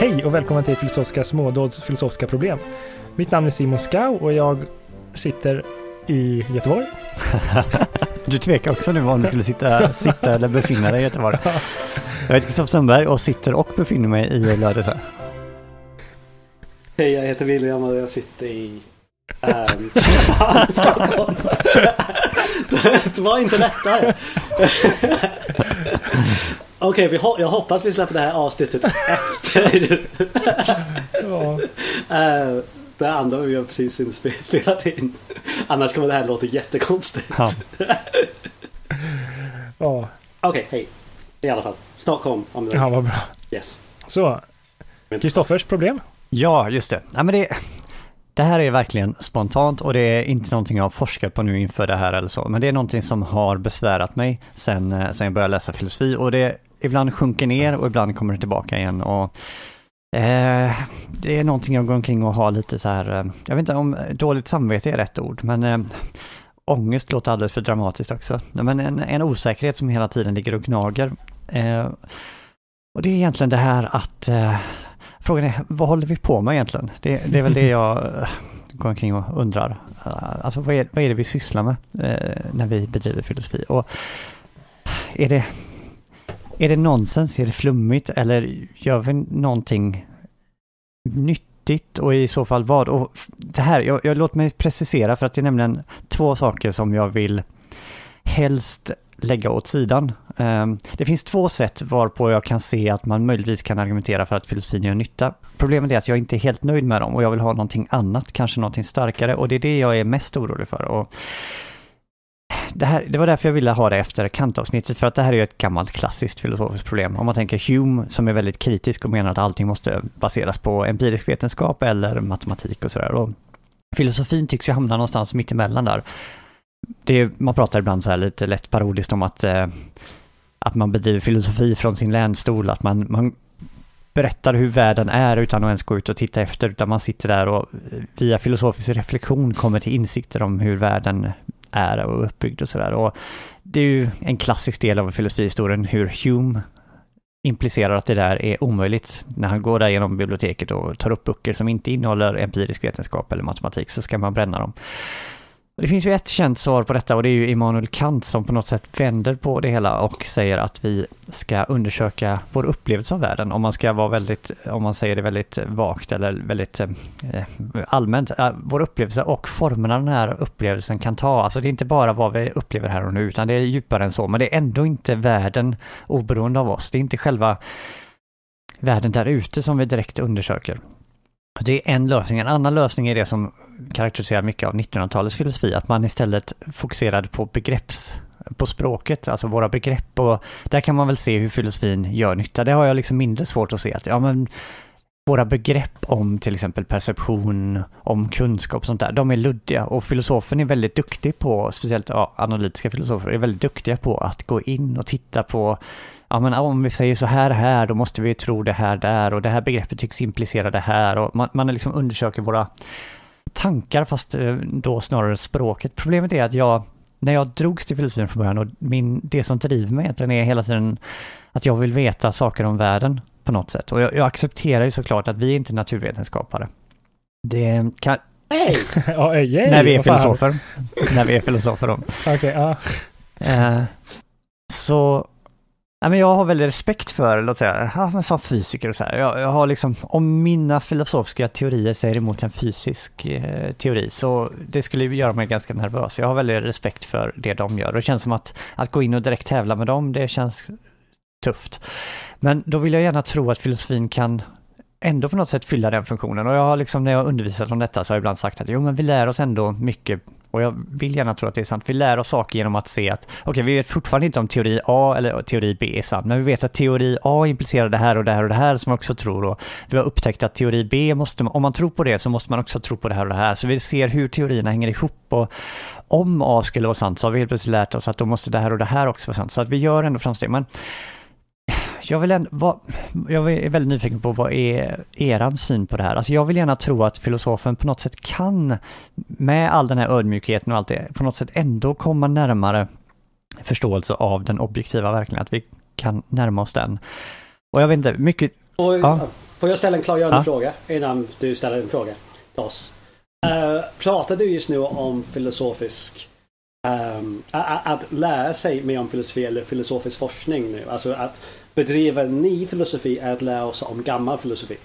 Hej och välkommen till Filosofiska smådåds filosofiska problem. Mitt namn är Simon Skau och jag sitter i Göteborg. Du tvekar också nu om du skulle sitta, sitta eller befinna dig i Göteborg. Jag heter Kristoffer Sundberg och sitter och befinner mig i Lödöse. Hej, jag heter William och jag sitter i ähm, Stockholm. det var inte lättare. Okej, okay, jag hoppas vi släpper det här avsnittet efter. ja. uh, det andra vi har precis spelat in. Annars kommer det här låta jättekonstigt. Ja. ja. Okej, okay, hej. I alla fall. Stockholm. Om det... Ja, vad bra. Yes. Så, Kristoffers problem? Ja, just det. Ja, men det, det här är verkligen spontant och det är inte någonting jag har forskat på nu inför det här eller så. Men det är någonting som har besvärat mig sen, eh, sen jag började läsa filosofi och det ibland sjunker ner och ibland kommer det tillbaka igen. Och, eh, det är någonting jag går omkring och har lite så här, eh, jag vet inte om dåligt samvete är rätt ord, men eh, ångest låter alldeles för dramatiskt också. Men en, en osäkerhet som hela tiden ligger och gnager. Eh, och det är egentligen det här att eh, Frågan är, vad håller vi på med egentligen? Det, det är väl det jag eh, går omkring och undrar. Eh, alltså vad är, vad är det vi sysslar med eh, när vi bedriver filosofi? Och är det, är det nonsens? Är det flummigt? Eller gör vi någonting nyttigt och i så fall vad? Och det här, jag, jag låt mig precisera för att det är nämligen två saker som jag vill helst lägga åt sidan. Ehm, det finns två sätt varpå jag kan se att man möjligtvis kan argumentera för att filosofin gör nytta. Problemet är att jag inte är helt nöjd med dem och jag vill ha någonting annat, kanske någonting starkare och det är det jag är mest orolig för. Och det, här, det var därför jag ville ha det efter kantavsnittet, för att det här är ju ett gammalt klassiskt filosofiskt problem. Om man tänker Hume som är väldigt kritisk och menar att allting måste baseras på empirisk vetenskap eller matematik och sådär. filosofin tycks ju hamna någonstans mittemellan där. Det, man pratar ibland så här lite lätt parodiskt om att, eh, att man bedriver filosofi från sin länstol, att man, man berättar hur världen är utan att ens gå ut och titta efter, utan man sitter där och eh, via filosofisk reflektion kommer till insikter om hur världen är och uppbyggd och sådär. det är ju en klassisk del av filosofihistorien hur Hume implicerar att det där är omöjligt. När han går där genom biblioteket och tar upp böcker som inte innehåller empirisk vetenskap eller matematik så ska man bränna dem. Det finns ju ett känt svar på detta och det är ju Immanuel Kant som på något sätt vänder på det hela och säger att vi ska undersöka vår upplevelse av världen. Om man ska vara väldigt, om man säger det väldigt vagt eller väldigt eh, allmänt, vår upplevelse och formerna den här upplevelsen kan ta. Alltså det är inte bara vad vi upplever här och nu utan det är djupare än så. Men det är ändå inte världen oberoende av oss. Det är inte själva världen där ute som vi direkt undersöker. Det är en lösning. En annan lösning är det som karaktäriserar mycket av 1900-talets filosofi, att man istället fokuserade på begrepps på språket, alltså våra begrepp och där kan man väl se hur filosofin gör nytta. Det har jag liksom mindre svårt att se att, ja men våra begrepp om till exempel perception, om kunskap och sånt där, de är luddiga och filosofen är väldigt duktig på, speciellt ja, analytiska filosofer, är väldigt duktiga på att gå in och titta på ja men om vi säger så här här, då måste vi tro det här där och det här begreppet tycks implicera det här och man, man liksom undersöker våra tankar fast eh, då snarare språket. Problemet är att jag, när jag drogs till filosofin från början och min, det som driver mig egentligen är hela tiden att jag vill veta saker om världen på något sätt. Och jag, jag accepterar ju såklart att vi är inte naturvetenskapare. Det kan... Hey! oh, hey, när vi är filosofer. när vi är filosofer. Okej, okay, ja. Uh, så Nej, men jag har väldigt respekt för, låt säga, ja, men som fysiker och så här. Jag, jag, har liksom, om mina filosofiska teorier säger emot en fysisk eh, teori så det skulle göra mig ganska nervös. Jag har väldigt respekt för det de gör och det känns som att, att gå in och direkt tävla med dem, det känns tufft. Men då vill jag gärna tro att filosofin kan ändå på något sätt fylla den funktionen. Och jag har liksom när jag undervisat om detta så har jag ibland sagt att jo men vi lär oss ändå mycket och jag vill gärna tro att det är sant. Vi lär oss saker genom att se att, okej, okay, vi vet fortfarande inte om teori A eller teori B är sann, men vi vet att teori A implicerar det här och det här och det här som vi också tror. Och vi har upptäckt att teori B måste, om man tror på det så måste man också tro på det här och det här. Så vi ser hur teorierna hänger ihop och om A skulle vara sant så har vi helt plötsligt lärt oss att då måste det här och det här också vara sant. Så att vi gör ändå framsteg. Men jag vill ändå, vad, jag är väldigt nyfiken på vad är eran syn på det här? Alltså jag vill gärna tro att filosofen på något sätt kan, med all den här ödmjukheten och allt det, på något sätt ändå komma närmare förståelse av den objektiva verkligheten, att vi kan närma oss den. Och jag vet inte, mycket... Och, ja. får jag ställa en klargörande Ja. fråga innan du ställer en fråga oss? Uh, pratar du just nu om filosofisk a- att lära sig mer om filosofi eller filosofisk forskning nu? Alltså att bedriva ny filosofi är att lära oss om gammal filosofi.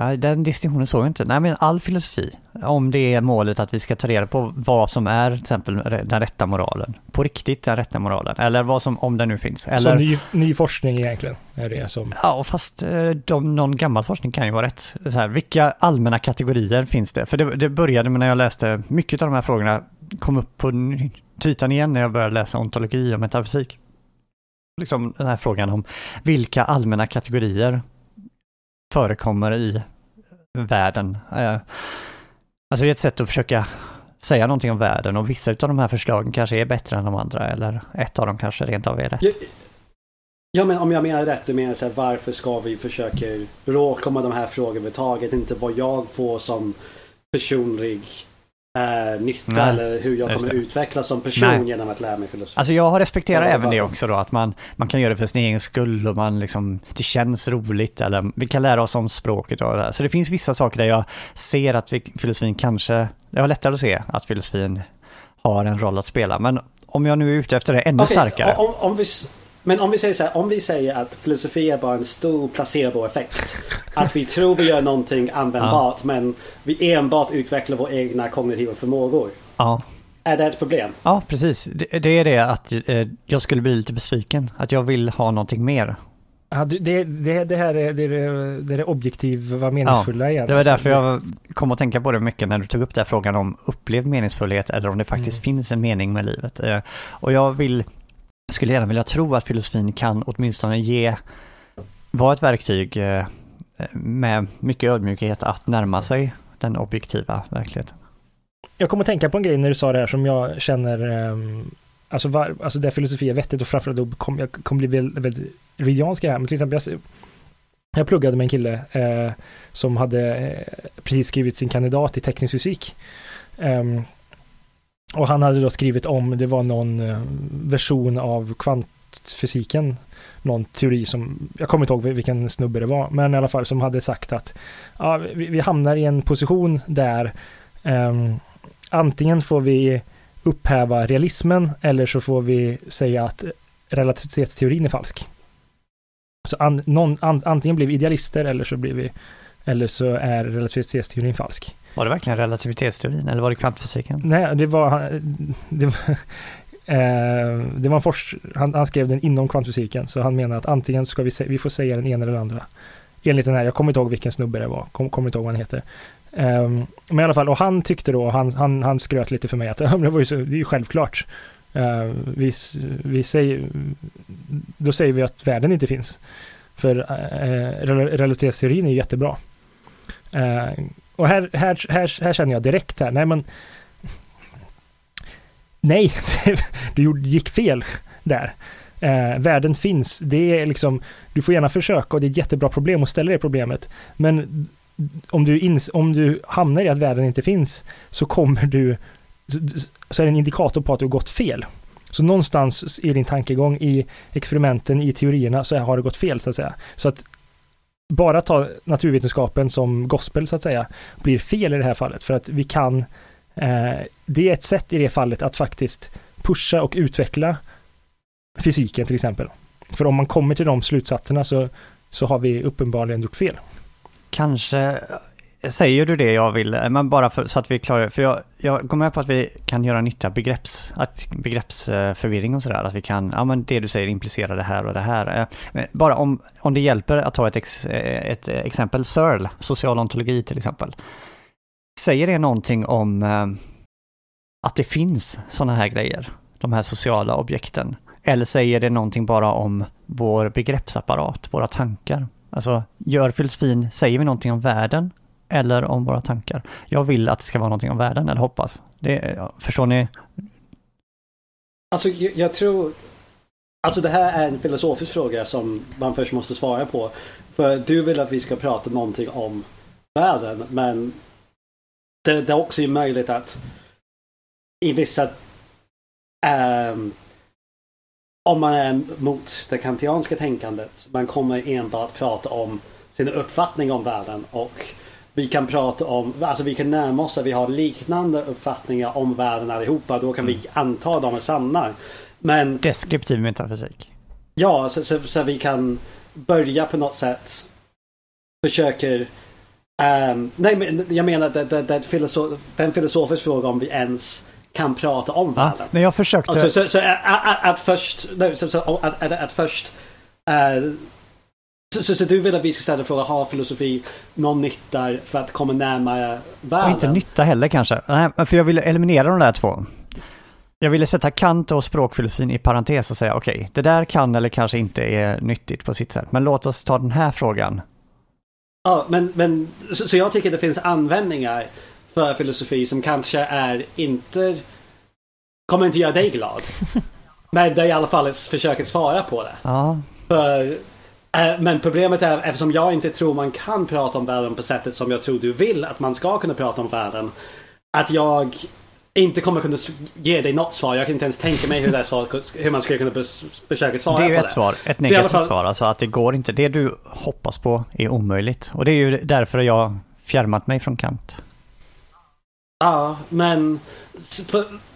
Ja, Den distinktionen såg jag inte. Nej, men all filosofi, om det är målet att vi ska ta reda på vad som är till exempel den rätta moralen, på riktigt den rätta moralen, eller vad som, om den nu finns. Så Eller, ny, ny forskning egentligen är det som... Ja, och fast eh, de, någon gammal forskning kan ju vara rätt. Så här, vilka allmänna kategorier finns det? För det, det började med när jag läste, mycket av de här frågorna kom upp på till ytan igen när jag började läsa ontologi och metafysik. Liksom den här frågan om vilka allmänna kategorier förekommer i världen. Eh, alltså det är ett sätt att försöka säga någonting om världen och vissa av de här förslagen kanske är bättre än de andra eller ett av dem kanske rent av är rätt. Ja, ja men om jag menar rätt, du menar så här, varför ska vi försöka råkomma de här frågorna överhuvudtaget? Inte vad jag får som personlig eh, nytta Nej, eller hur jag kommer utvecklas som person Nej. genom att lära mig filosofi. Alltså jag respekterar Ja, även det också då, att man, man kan göra det för sin egen skull och man liksom, det känns roligt eller vi kan lära oss om språket och det. Så det finns vissa saker där jag ser att vi, filosofin kanske, jag har lättare att se att filosofin har en roll att spela. Men om jag nu är ute efter det ännu Okej, starkare. Om, om vi, men om vi säger så här, om vi säger att filosofi är bara en stor placebo-effekt. Att vi tror vi gör någonting användbart men vi enbart utvecklar våra egna kognitiva förmågor. Ja, Är det ett problem? ja precis. Det, det är det att eh, jag skulle bli lite besviken. Att jag vill ha någonting mer. Ja, det, det, det här är det, är- det är det objektiva meningsfulla igen. Det var Alltså, därför jag kom att tänka på det mycket när du tog upp den här frågan om upplevd meningsfullhet eller om det faktiskt Mm. finns en mening med livet. Eh, Och jag vill, skulle gärna vilja tro att filosofin kan åtminstone ge, vara ett verktyg eh, med mycket ödmjukhet att närma sig den objektiva verkligheten. Jag kommer att tänka på en grej när du sa det här som jag känner, ehm, alltså, var, alltså där filosofi är vettigt och framförallt då kom, jag kommer bli väldigt, väldigt ridiansk i det här. Men till exempel, jag, jag pluggade med en kille eh, som hade eh, precis skrivit sin kandidat i teknisk fysik. Ehm, och han hade då skrivit om, det var någon eh, version av kvantfysiken, någon teori som, jag kommer inte ihåg vilken snubbe det var, men i alla fall som hade sagt att ja, vi, vi hamnar i en position där ehm, antingen får vi upphäva realismen eller så får vi säga att relativitetsteorin är falsk. Så an, någon, an, antingen blir vi idealister eller så blir vi eller så är relativitetsteorin falsk. Var det verkligen relativitetsteorin eller var det kvantfysiken? Nej, det var, det var, eh, det var en forsk, han, han skrev den inom kvantfysiken, så han menar att antingen ska vi, sä- vi får säga den ena eller den andra. Enligt den här, jag kommer inte ihåg vilken snubbe det var, kom, kommer inte ihåg vad han heter. Ehm, men i alla fall, och han tyckte då, han, han, han skröt lite för mig att "Ja, men det var ju så, det är ju självklart. Eh, vi, vi säger, då säger vi att världen inte finns. För uh, relativitetsteorin är ju jättebra. Eh, och här, här, här, här känner jag direkt här, nej men Nej, du gick fel där. Eh, världen finns, det är liksom, du får gärna försöka och det är ett jättebra problem att ställa det problemet. Men om du, ins, om du hamnar i att världen inte finns så kommer du, så- så är det en indikator på att du har gått fel. Så någonstans i din tankegång, i experimenten, i teorierna så har det gått fel så att säga. Så att bara ta naturvetenskapen som gospel så att säga blir fel i det här fallet för att vi kan eh, det är ett sätt i det fallet att faktiskt pusha och utveckla fysiken till exempel. För om man kommer till de slutsatserna så, så har vi uppenbarligen gjort fel. Kanske säger du det jag vill, eh, men bara för, så att vi klarar. För jag, jag går med på att vi kan göra nytta begrepps, att, begreppsförvirring och sådär. Att vi kan, ja men det du säger implicerar det här och det här. Eh, men Bara om, om det hjälper att ta ett, ex, eh, ett exempel, SIRL, social ontologi till exempel. Säger det någonting om att det finns sådana här grejer, de här sociala objekten? Eller säger det någonting bara om vår begreppsapparat, våra tankar? Alltså, gör filosofin, säger vi någonting om världen eller om våra tankar? Jag vill att det ska vara någonting om världen, eller hoppas. Det, förstår ni? Alltså jag, jag tror... Alltså det här är en filosofisk fråga som man först måste svara på. För du vill att vi ska prata någonting om världen men det, det är också möjligt att i vissa... Um, om man är mot det kantianska tänkandet man kommer enbart prata om sin uppfattning om världen och vi kan prata om, alltså vi kan närma oss att vi har liknande uppfattningar om världen allihopa. Då kan vi mm. anta dem är sanna. Men... Deskriptiv metafysik. Ja, så, så, så vi kan börja på något sätt försöker um, nej, men jag menar det, det, det, filosof, det är en filosofisk fråga om vi ens kan prata om världen. Ja, men jag försökte... Alltså, så, så, att, att, först... Nej, så, så, att, att, att först... Uh, så, så, så, du vill att vi ska ställa frågan, har filosofi någon nytta för att komma närmare världen? Och inte nytta heller kanske. Nej, för jag ville eliminera de där två. Jag ville sätta Kant och språkfilosofin i parentes och säga okej, okay, det där kan eller kanske inte är nyttigt på sitt sätt. Men låt oss ta den här frågan. Ja, men, men så, så jag tycker det finns användningar för filosofi som kanske är inte kommer inte göra dig glad. Men det är i alla fall ett försök att svara på det. Ja. För, men problemet är eftersom jag inte tror man kan prata om världen på sättet som jag tror du vill att man ska kunna prata om världen. Att jag inte kommer kunna ge dig något svar. Jag kan inte ens tänka mig hur, det svar, hur man skulle kunna försöka svara på det. Det är ju ett svar, ett negativt fall... svar. Alltså att det går inte. Det du hoppas på är omöjligt. Och det är ju därför jag fjärmat mig från Kant. Ja, men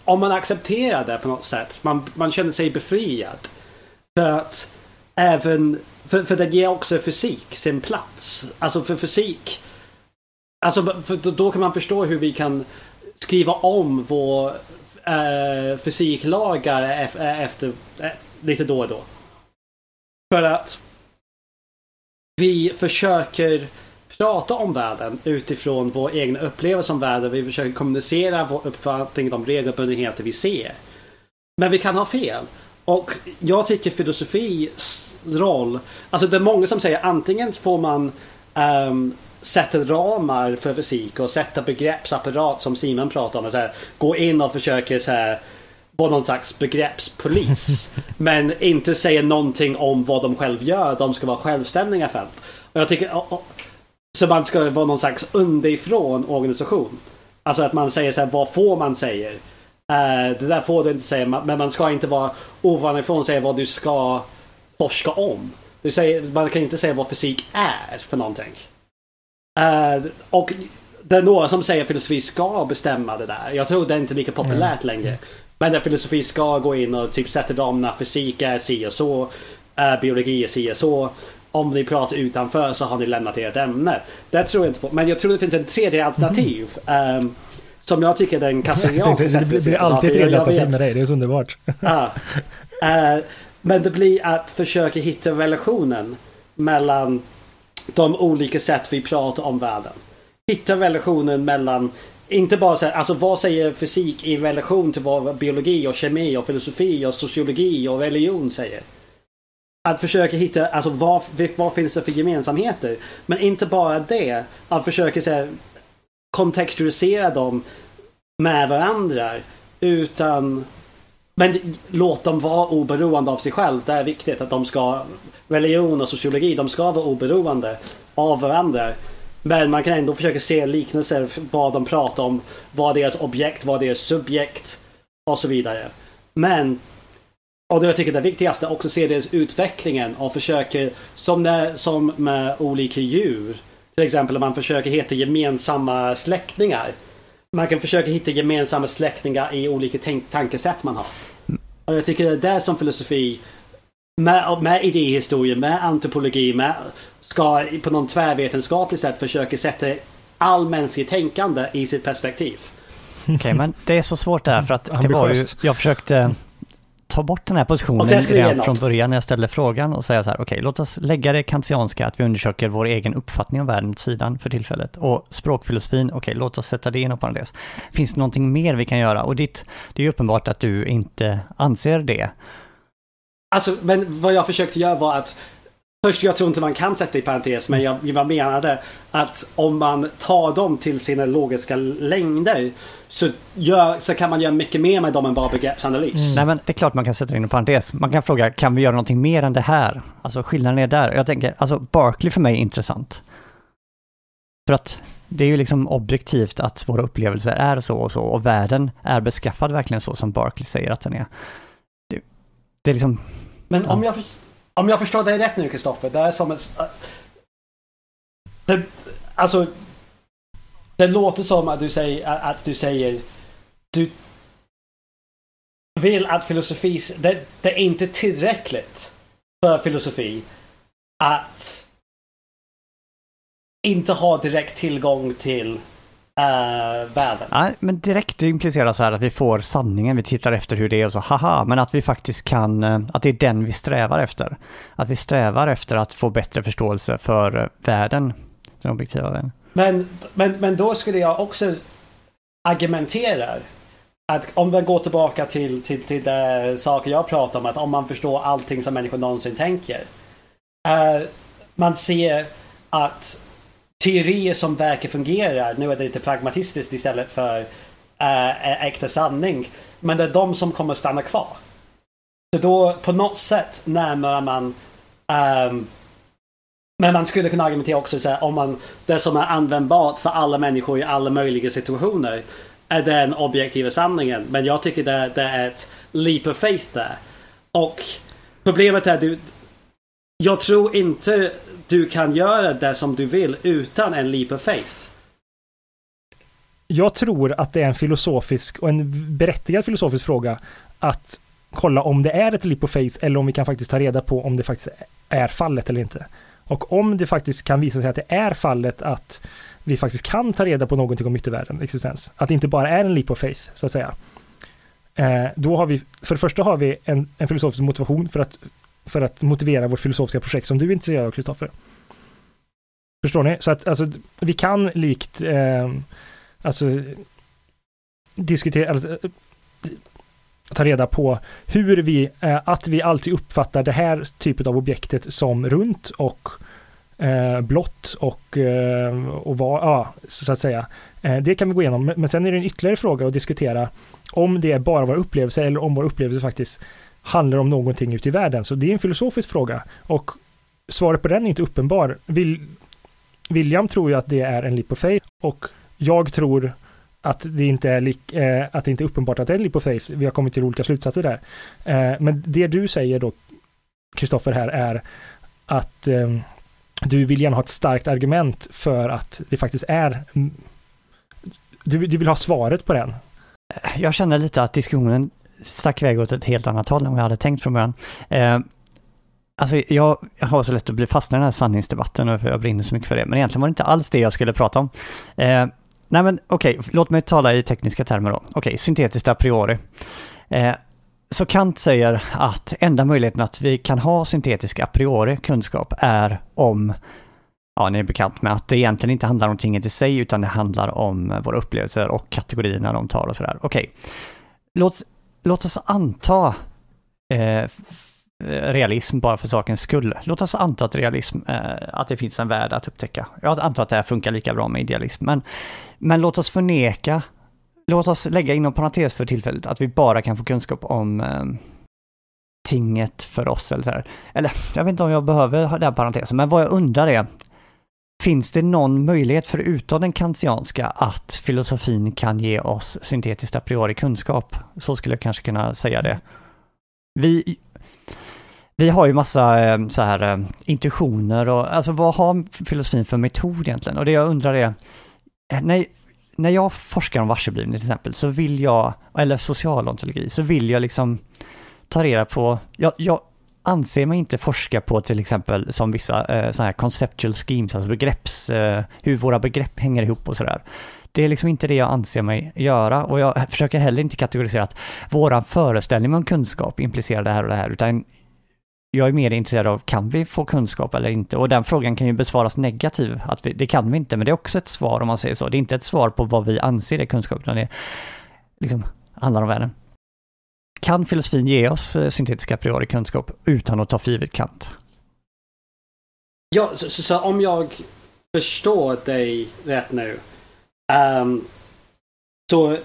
om man accepterar det på något sätt, man, man känner sig befriad. För att även, för, för den ger också fysik sin plats. Alltså för fysik, alltså för då kan man förstå hur vi kan skriva om vår äh, fysiklagar eh, efter, äh, lite då och då. För att vi försöker prata om världen utifrån vår egen upplevelse om världen. Vi försöker kommunicera vår uppfattning, de regelbundenheter vi ser. Men vi kan ha fel. Och jag tycker filosofis roll, alltså det är många som säger antingen får man um, sätta ramar för fysik och sätta begreppsapparat som Simon pratar om. Så här, gå in och försöka så här, vara någon slags begreppspolis. men inte säga någonting om vad de själv gör. De ska vara självständiga fält. Och jag tycker, så man ska vara någon slags underifrån organisation. Alltså att man säger så här, vad får man säga? Uh, det där får du inte säga, men man ska inte vara ovanifrån säga vad du ska forska om. Du säger, man kan inte säga vad fysik är för någonting. Uh, och det är några som säger att filosofi ska bestämma det där. Jag tror det är inte lika populärt mm. längre. Men där filosofi ska gå in och typ sätta ramarna. Fysik är si och så. Uh, biologi är si och så om ni pratar utanför så har ni lämnat ert ämne. Det tror jag inte på. Men jag tror det finns en tredje alternativ. Mm. Um, som jag tycker den kasserianska Det blir alltid tredje alternativ med dig, det är så underbart. uh, uh, men det blir att försöka hitta relationen mellan de olika sätt vi pratar om världen. Hitta relationen mellan inte bara så här, alltså vad säger fysik i relation till vad biologi och kemi och filosofi och sociologi och religion säger att försöka hitta, alltså vad, vad finns det för gemensamheter? Men inte bara det, att försöka så här, kontextualisera dem med varandra. Utan men låt dem vara oberoende av sig själv. Det är viktigt att de ska religion och sociologi, de ska vara oberoende av varandra. Men man kan ändå försöka se liknelser vad de pratar om, vad deras objekt, vad deras subjekt och så vidare. Men och det jag tycker är det viktigaste också se deras utvecklingen och försöker som, det, som med olika djur. Till exempel om man försöker hitta gemensamma släktingar. Man kan försöka hitta gemensamma släktingar i olika tankesätt man har. Och jag tycker det är det som filosofi med, med idéhistoria, med antropologi, med, ska på någon tvärvetenskaplig sätt försöka sätta all mänskligt tänkande i sitt perspektiv. Okej, okay, men det är så svårt där för att det var ju, jag försökte ta bort den här positionen redan från början när jag ställde frågan och säga så här, okej, okay, låt oss lägga det kantianska, att vi undersöker vår egen uppfattning om världen åt sidan för tillfället. Och språkfilosofin, okej, okay, låt oss sätta det inom parentes. Finns det någonting mer vi kan göra? Och ditt, det är ju uppenbart att du inte anser det. Alltså, men vad jag försökte göra var att Först, jag tror inte man kan sätta i parentes, men jag, jag menade att om man tar dem till sina logiska längder så, gör, så kan man göra mycket mer med dem än bara begreppsanalys. Mm. Nej men det är klart man kan sätta in en parentes. Man kan fråga, kan vi göra någonting mer än det här? Alltså skillnaden är där. Jag tänker, alltså Barkley för mig är intressant. För att det är ju liksom objektivt att våra upplevelser är så och så och världen är beskaffad verkligen så som Barkley säger att den är. Det, det är liksom... Men om jag om jag förstår dig rätt nu Kristoffer, det är som ett... Äh, det, alltså, det låter som att du säger att du säger du vill att filosofi, det, det är inte tillräckligt för filosofi att inte ha direkt tillgång till uh, världen. Nej, men direkt det implicerar så här att vi får sanningen, vi tittar efter hur det är och så haha, men att vi faktiskt kan, eh, att det är den vi strävar efter. Att vi strävar efter att få bättre förståelse för eh, världen, den objektiva världen. Men, men, men då skulle jag också argumentera att om vi går tillbaka till, till, till det saker jag pratar om, att om man förstår allting som människor någonsin tänker. Uh, man ser att teorier som verkar fungera, nu är det lite pragmatistiskt istället för uh, äkta sanning. Men det är de som kommer stanna kvar. Så då på något sätt närmar man um, men man skulle kunna argumentera också så här, om man det som är användbart för alla människor i alla möjliga situationer är den objektiva sanningen. Men jag tycker det, det är ett leap of faith där. Och problemet är du jag tror inte du kan göra det som du vill utan en leap of faith. Jag tror att det är en filosofisk och en berättigad filosofisk fråga att kolla om det är ett leap of faith eller om vi kan faktiskt ta reda på om det faktiskt är fallet eller inte. Och om det faktiskt kan visa sig att det är fallet att vi faktiskt kan ta reda på någonting om yttervärlden existens, att det inte bara är en leap of faith, så att säga. Eh, då har vi, för det första har vi en, en filosofisk motivation för att för att motivera vårt filosofiska projekt som du är intresserad av, Kristoffer. Förstår ni? Så att alltså, vi kan likt eh, alltså diskutera, alltså, ta reda på hur vi, eh, att vi alltid uppfattar det här typet av objektet som runt och eh, blått och, eh, och var, ja, så att säga. Eh, det kan vi gå igenom, men sen är det en ytterligare fråga att diskutera om det är bara vår upplevelse eller om vår upplevelse faktiskt handlar om någonting ute i världen. Så det är en filosofisk fråga och svaret på den är inte uppenbar. Vil William tror ju att det är en leap of faith och jag tror att det inte är, lik, eh, att det inte är uppenbart att det är en leap of faith. Vi har kommit till olika slutsatser där. Eh, men det du säger då, Kristoffer, här är att eh, du vill gärna ha ett starkt argument för att det faktiskt är du, du vill ha svaret på den. Jag känner lite att diskussionen stack iväg åt ett helt annat håll än vad jag hade tänkt från början. Eh, alltså jag, jag har så lätt att bli fast i den här sanningsdebatten och jag brinner så mycket för det, men egentligen var det inte alls det jag skulle prata om. Eh, nej men okej, okay, låt mig tala i tekniska termer då. Okej, okay, syntetiskt a priori. Eh, så Kant säger att enda möjligheten att vi kan ha syntetisk a priori kunskap är om ja, ni är bekant med att det egentligen inte handlar om tinget i sig, utan det handlar om våra upplevelser och kategorierna de tar och sådär. Okej, okay. låt låt oss anta eh, realism bara för sakens skull. Låt oss anta att realism, eh, att det finns en värld att upptäcka. Jag antar att det här funkar lika bra med idealism, men, men låt oss förneka, låt oss lägga inom parentes för tillfället att vi bara kan få kunskap om eh, tinget för oss eller så här. Eller jag vet inte om jag behöver den parentesen, men vad jag undrar är, Finns det någon möjlighet förutom den kantianska att filosofin kan ge oss syntetiskt a priori kunskap? Så skulle jag kanske kunna säga det. Vi, vi har ju massa eh, så här eh, intuitioner och alltså vad har filosofin för metod egentligen? Och det jag undrar är, eh, när, när jag forskar om varseblivning till exempel så vill jag, eller socialontologi, så vill jag liksom ta reda på, jag, jag, anser mig inte forska på till exempel som vissa eh, sådana här conceptual schemes, alltså begrepps, eh, hur våra begrepp hänger ihop och sådär. Det är liksom inte det jag anser mig göra och jag försöker heller inte kategorisera att våran föreställning om kunskap implicerar det här och det här, utan jag är mer intresserad av, kan vi få kunskap eller inte? Och den frågan kan ju besvaras negativ att vi, det kan vi inte, men det är också ett svar om man säger så. Det är inte ett svar på vad vi anser är kunskap, utan det liksom handlar om världen. Kan filosofin ge oss eh, syntetiska a priori kunskap utan att ta för givet Kant? Ja, så, så, så, om jag förstår dig rätt nu. Um, så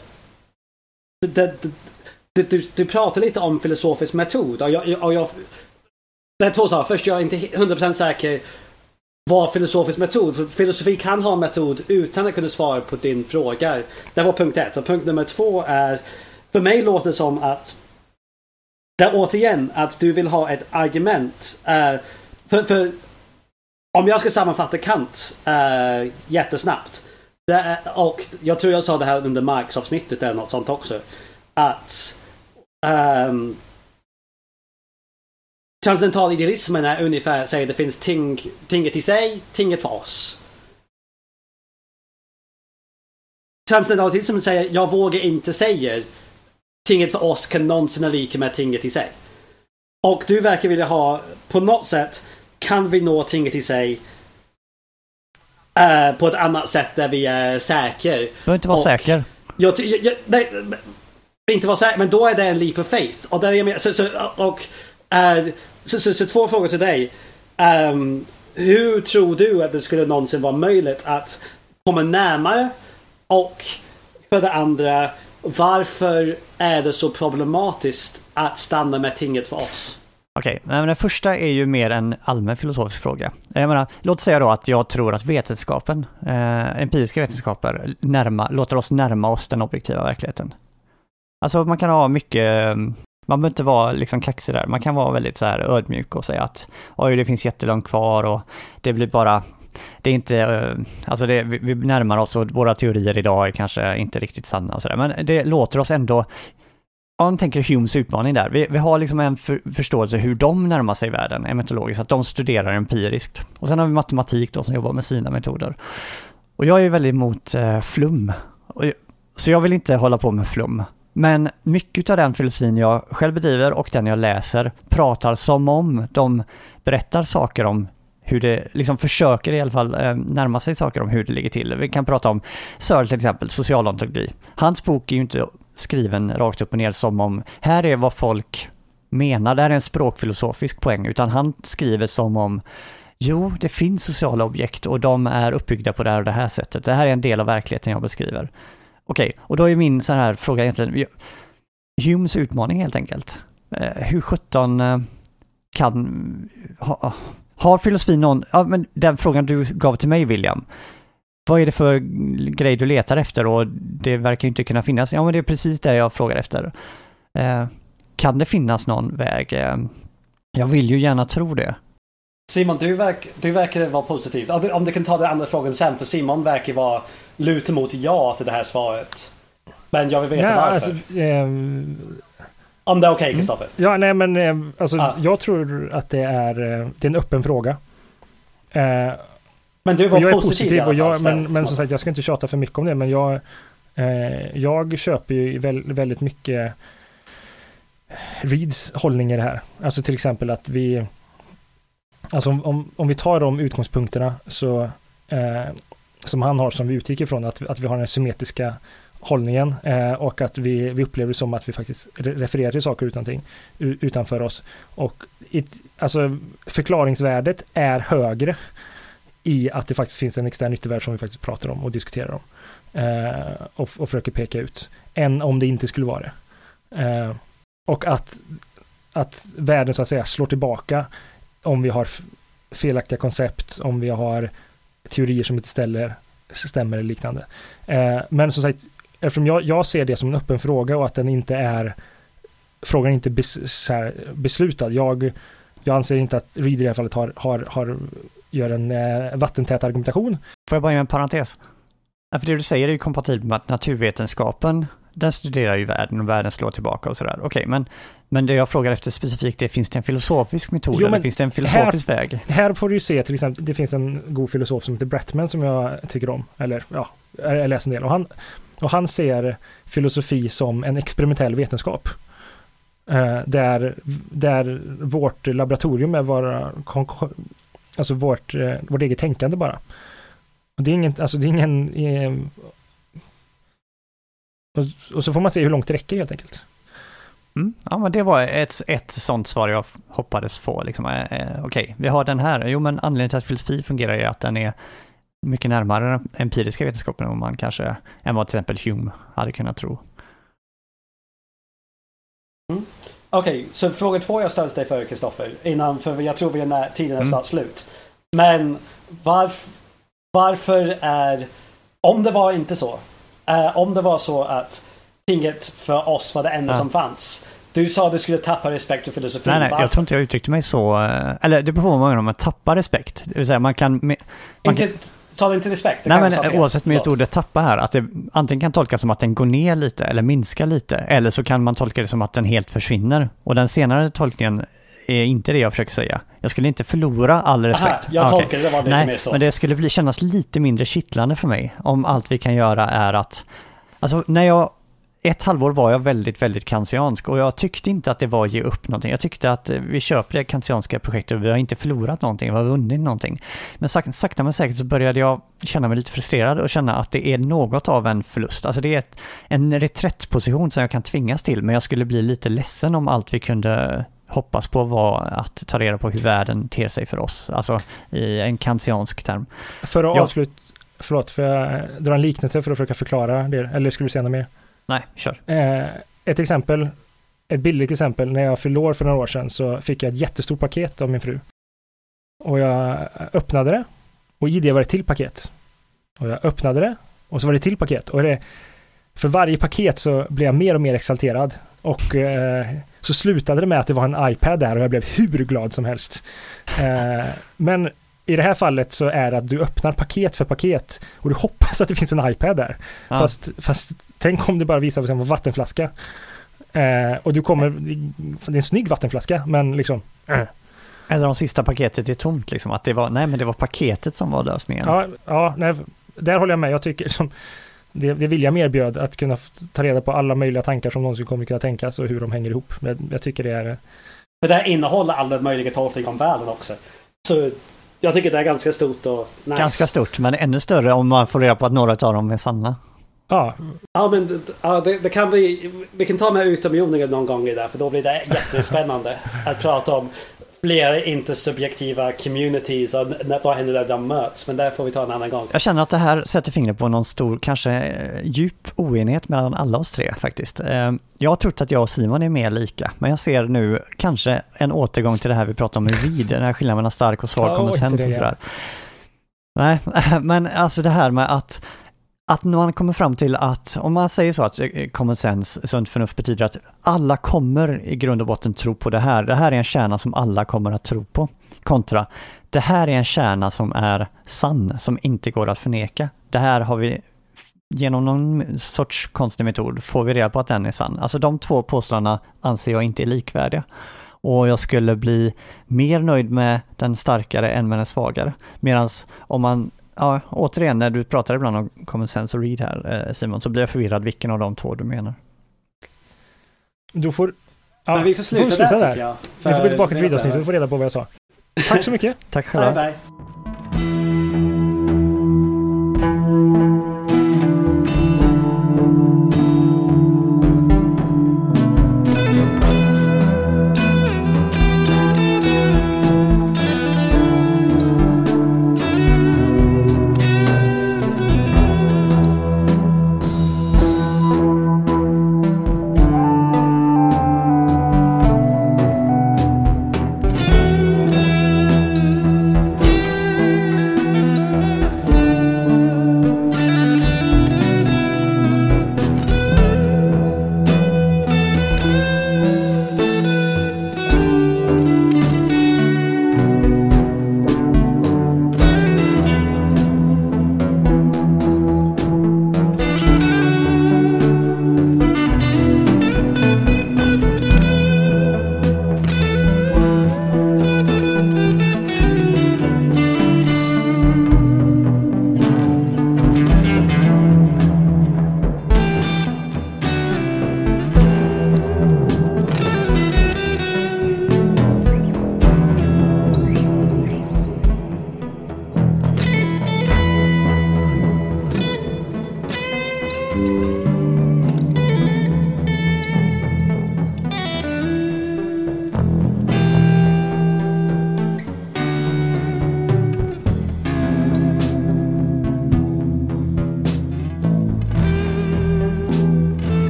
det, det, du, du pratar lite om filosofisk metod. Och jag, och jag, det är två saker. Först, jag är inte 100% säker vad filosofisk metod. För filosofi kan ha metod utan att kunna svara på din fråga. Det var punkt ett. Och punkt nummer två är för mig låter det som att där återigen att du vill ha ett argument. Uh, för, för om jag ska sammanfatta Kant uh, jättesnabbt. Är, och jag tror jag sa det här under Marx-avsnittet eller något sånt också. Att ehm, um, transcendentalidealismen är ungefär säger det finns ting, tinget i sig, tinget för oss. Transcendentalismen säger jag vågar inte säga tinget för oss kan någonsin vara lika med tinget i sig. Och du verkar vilja ha, på något sätt, kan vi nå tinget i sig uh, på ett annat sätt där vi är säkra. Du behöver inte vara och säker. Jag, jag, nej, inte vara säker, men då är det en leap of faith. Och, där är med, så, så, och uh, så, så, så, två frågor till dig. Um, hur tror du att det skulle någonsin vara möjligt att komma närmare? Och för det andra, varför är det så problematiskt att stanna med tinget för oss? Okej, men den första är ju mer en allmän filosofisk fråga. Jag menar, låt säga då att jag tror att vetenskapen, eh, empiriska vetenskaper, närma, låter oss närma oss den objektiva verkligheten. Alltså man kan ha mycket, man behöver inte vara liksom kaxig där, man kan vara väldigt så här ödmjuk och säga att oj, det finns jättelångt kvar och det blir bara det är inte, eh, alltså det, vi närmar oss och våra teorier idag är kanske inte riktigt sanna och sådär, men det låter oss ändå om man tänker Humes utmaning där, vi, vi har liksom en för, förståelse hur de närmar sig världen emetologiskt, att de studerar empiriskt. Och sen har vi matematik då som jobbar med sina metoder. Och jag är ju väldigt emot eh, flum. Och, så jag vill inte hålla på med flum. Men mycket av den filosofin jag själv bedriver och den jag läser pratar som om de berättar saker om hur det, liksom försöker i alla fall eh, närma sig saker om hur det ligger till. Vi kan prata om Searle till exempel, socialontologi. Hans bok är ju inte skriven rakt upp och ner som om här är vad folk menar, det här är en språkfilosofisk poäng, utan han skriver som om jo, det finns sociala objekt och de är uppbyggda på det här och det här sättet. Det här är en del av verkligheten jag beskriver. Okej, okay, och då är min sån här fråga egentligen, Humes utmaning helt enkelt. Eh, hur sjutton eh, kan, har filosofi någon, ja men den frågan du gav till mig William, vad är det för grej du letar efter och det verkar inte kunna finnas. Ja, men det är precis det jag frågar efter. Eh, kan det finnas någon väg? Eh, jag vill ju gärna tro det. Simon, du, verk, du verkar vara positiv. Om du kan ta den andra frågan sen, för Simon verkar vara luta mot ja till det här svaret. Men jag vill veta ja, varför. Alltså, eh, om det är okej, okay, Kristoffer? Mm. Ja, nej men eh, alltså, ah. jag tror att det är, eh, det är en öppen fråga. Eh, men du var jag positiv, är positiv och jag, men, men som sagt, jag ska inte tjata för mycket om det, men jag, eh, jag köper ju väldigt, mycket Reeds hållning i det här. Alltså till exempel att vi, alltså om, om vi tar de utgångspunkterna så, eh, som han har, som vi utgick ifrån, att, att vi har den symmetriska hållningen eh, och att vi, vi upplever det som att vi faktiskt refererar till saker utanting, utanför oss. Och it, alltså förklaringsvärdet är högre i att det faktiskt finns en extern yttervärld som vi faktiskt pratar om och diskuterar om. Eh, och, och försöker peka ut. Än om det inte skulle vara det. Eh, och att, att världen så att säga slår tillbaka om vi har felaktiga koncept, om vi har teorier som inte ställer, stämmer eller liknande. Eh, men som sagt, eftersom jag, jag ser det som en öppen fråga och att den inte är frågan är inte bes, här, beslutad. Jag, jag anser inte att Reader i det här fallet har, har, har gör en eh, vattentät argumentation. Får jag bara göra en parentes? Ja, för det du säger är ju kompatibelt med att naturvetenskapen, den studerar ju världen och världen slår tillbaka och sådär. Okej, okay, men, men det jag frågar efter specifikt är, finns det en filosofisk metod jo, eller finns det en filosofisk här, väg? Här får du ju se till exempel, det finns en god filosof som heter Bretman som jag tycker om, eller ja, jag läser en del och han, och han ser filosofi som en experimentell vetenskap. Eh, där, där vårt laboratorium är bara, Alltså vårt, eh, vårt eget tänkande bara. Och det är ingen, alltså det är ingen... Eh, och, och, så får man se hur långt det räcker helt enkelt. Mm. Ja, men det var ett, ett sånt svar jag hoppades få. Liksom, eh, eh Okej, okay, vi har den här. Jo, men anledningen till att filosofi fungerar är att den är mycket närmare den empiriska vetenskapen än man kanske, än vad till exempel Hume hade kunnat tro. Mm. Okej, okay, så fråga två jag ställde dig för Kristoffer. Innan, för jag tror vi är när, tiden är mm. slut. Men varf, varför är, om det var inte så, eh, om det var så att tinget för oss var det enda ja. som fanns. Du sa att du skulle tappa respekt för filosofi. Nej, nej, jag tror inte jag uttryckte mig så. eh, Eller det beror på vad man menar med tappa respekt. Det vill säga man kan... Man kan Sa du inte respekt? Nej men oavsett med just ordet tappa här, att det antingen kan tolkas som att den går ner lite eller minskar lite. Eller så kan man tolka det som att den helt försvinner. Och den senare tolkningen är inte det jag försöker säga. Jag skulle inte förlora all respekt. Aha, jag Ah, tolkade det var lite Nej, mer så. men det skulle bli, kännas lite mindre kittlande för mig om allt vi kan göra är att... Alltså när jag... Ett halvår var jag väldigt, väldigt kantiansk och jag tyckte inte att det var att ge upp någonting. Jag tyckte att eh, vi köper det kantianska projektet och vi har inte förlorat någonting, vi har vunnit någonting. Men sakta, sakta men säkert så började jag känna mig lite frustrerad och känna att det är något av en förlust. Alltså det är ett, en reträttposition som jag kan tvingas till, men jag skulle bli lite ledsen om allt vi kunde hoppas på var att ta reda på hur världen ter sig för oss, alltså i en kantiansk term. För att avsluta, förlåt, för jag dra en liknelse för att försöka förklara det, eller skulle du säga något mer? Nej, kör. Eh, ett exempel, ett billigt exempel, när jag fyllde år för några år sedan så fick jag ett jättestort paket av min fru. Och jag öppnade det och i det var det ett till paket. Och jag öppnade det och så var det ett till paket. Och det, för varje paket så blev jag mer och mer exalterad. Och eh, så slutade det med att det var en iPad där och jag blev hur glad som helst. Eh, men i det här fallet så är det att du öppnar paket för paket och du hoppas att det finns en iPad där. Ja. Fast, fast tänk om det bara visar sig vara en vattenflaska. Eh, och du kommer, det är en snygg vattenflaska, men liksom, eh. Eller om sista paketet är tomt, liksom. Att det var, nej men det var paketet som var lösningen. ja, ja nej, där håller jag med. Jag tycker som, det, det William erbjöd, att kunna ta reda på alla möjliga tankar som någonsin kommer kunna tänkas och hur de hänger ihop. Jag, jag tycker det är, Men det här innehåller alla möjliga tolkningar om världen också. Så jag tycker det är ganska stort och nice. Ganska stort, men ännu större om man får reda på att några av dem är sanna. ja, Ja, men det- ja, det, det kan bli... Vi kan ta med utomjordingar någon gång i det, för då blir det jättespännande att prata om fler intersubjektiva communities och vad händer när de möts. Men det får vi ta en annan gång. Jag känner att det här sätter fingret på någon stor, kanske eh, djup oenighet mellan alla oss tre faktiskt. Eh, Jag har trott att jag och Simon är mer lika, men jag ser nu kanske en återgång till det här vi pratade om i Reed, den här skillnaden mellan stark och svag sense det, och sådär. Nej, men alltså det här med att att man kommer fram till att, om man säger så att eh, common sense, sunt förnuft betyder att alla kommer i grund och botten tro på det här. Det här är en kärna som alla kommer att tro på. Kontra, det här är en kärna som är sann, som inte går att förneka. Det här har vi, genom någon sorts konstig metod, får vi reda på att den är sann. Alltså de två påståendena anser jag inte är likvärdiga. Och jag skulle bli mer nöjd med den starkare än med den svagare. Medan om man Ja, återigen, när du pratar ibland om common sense och read här, eh, Simon, så blir jag förvirrad vilken av de två du menar. du får... Ja, men vi får då sluta, där, tycker jag. Vi får gå tillbaka till videoavsnittet och få reda på vad jag sa. Tack så mycket. Tack själva. Bye bye.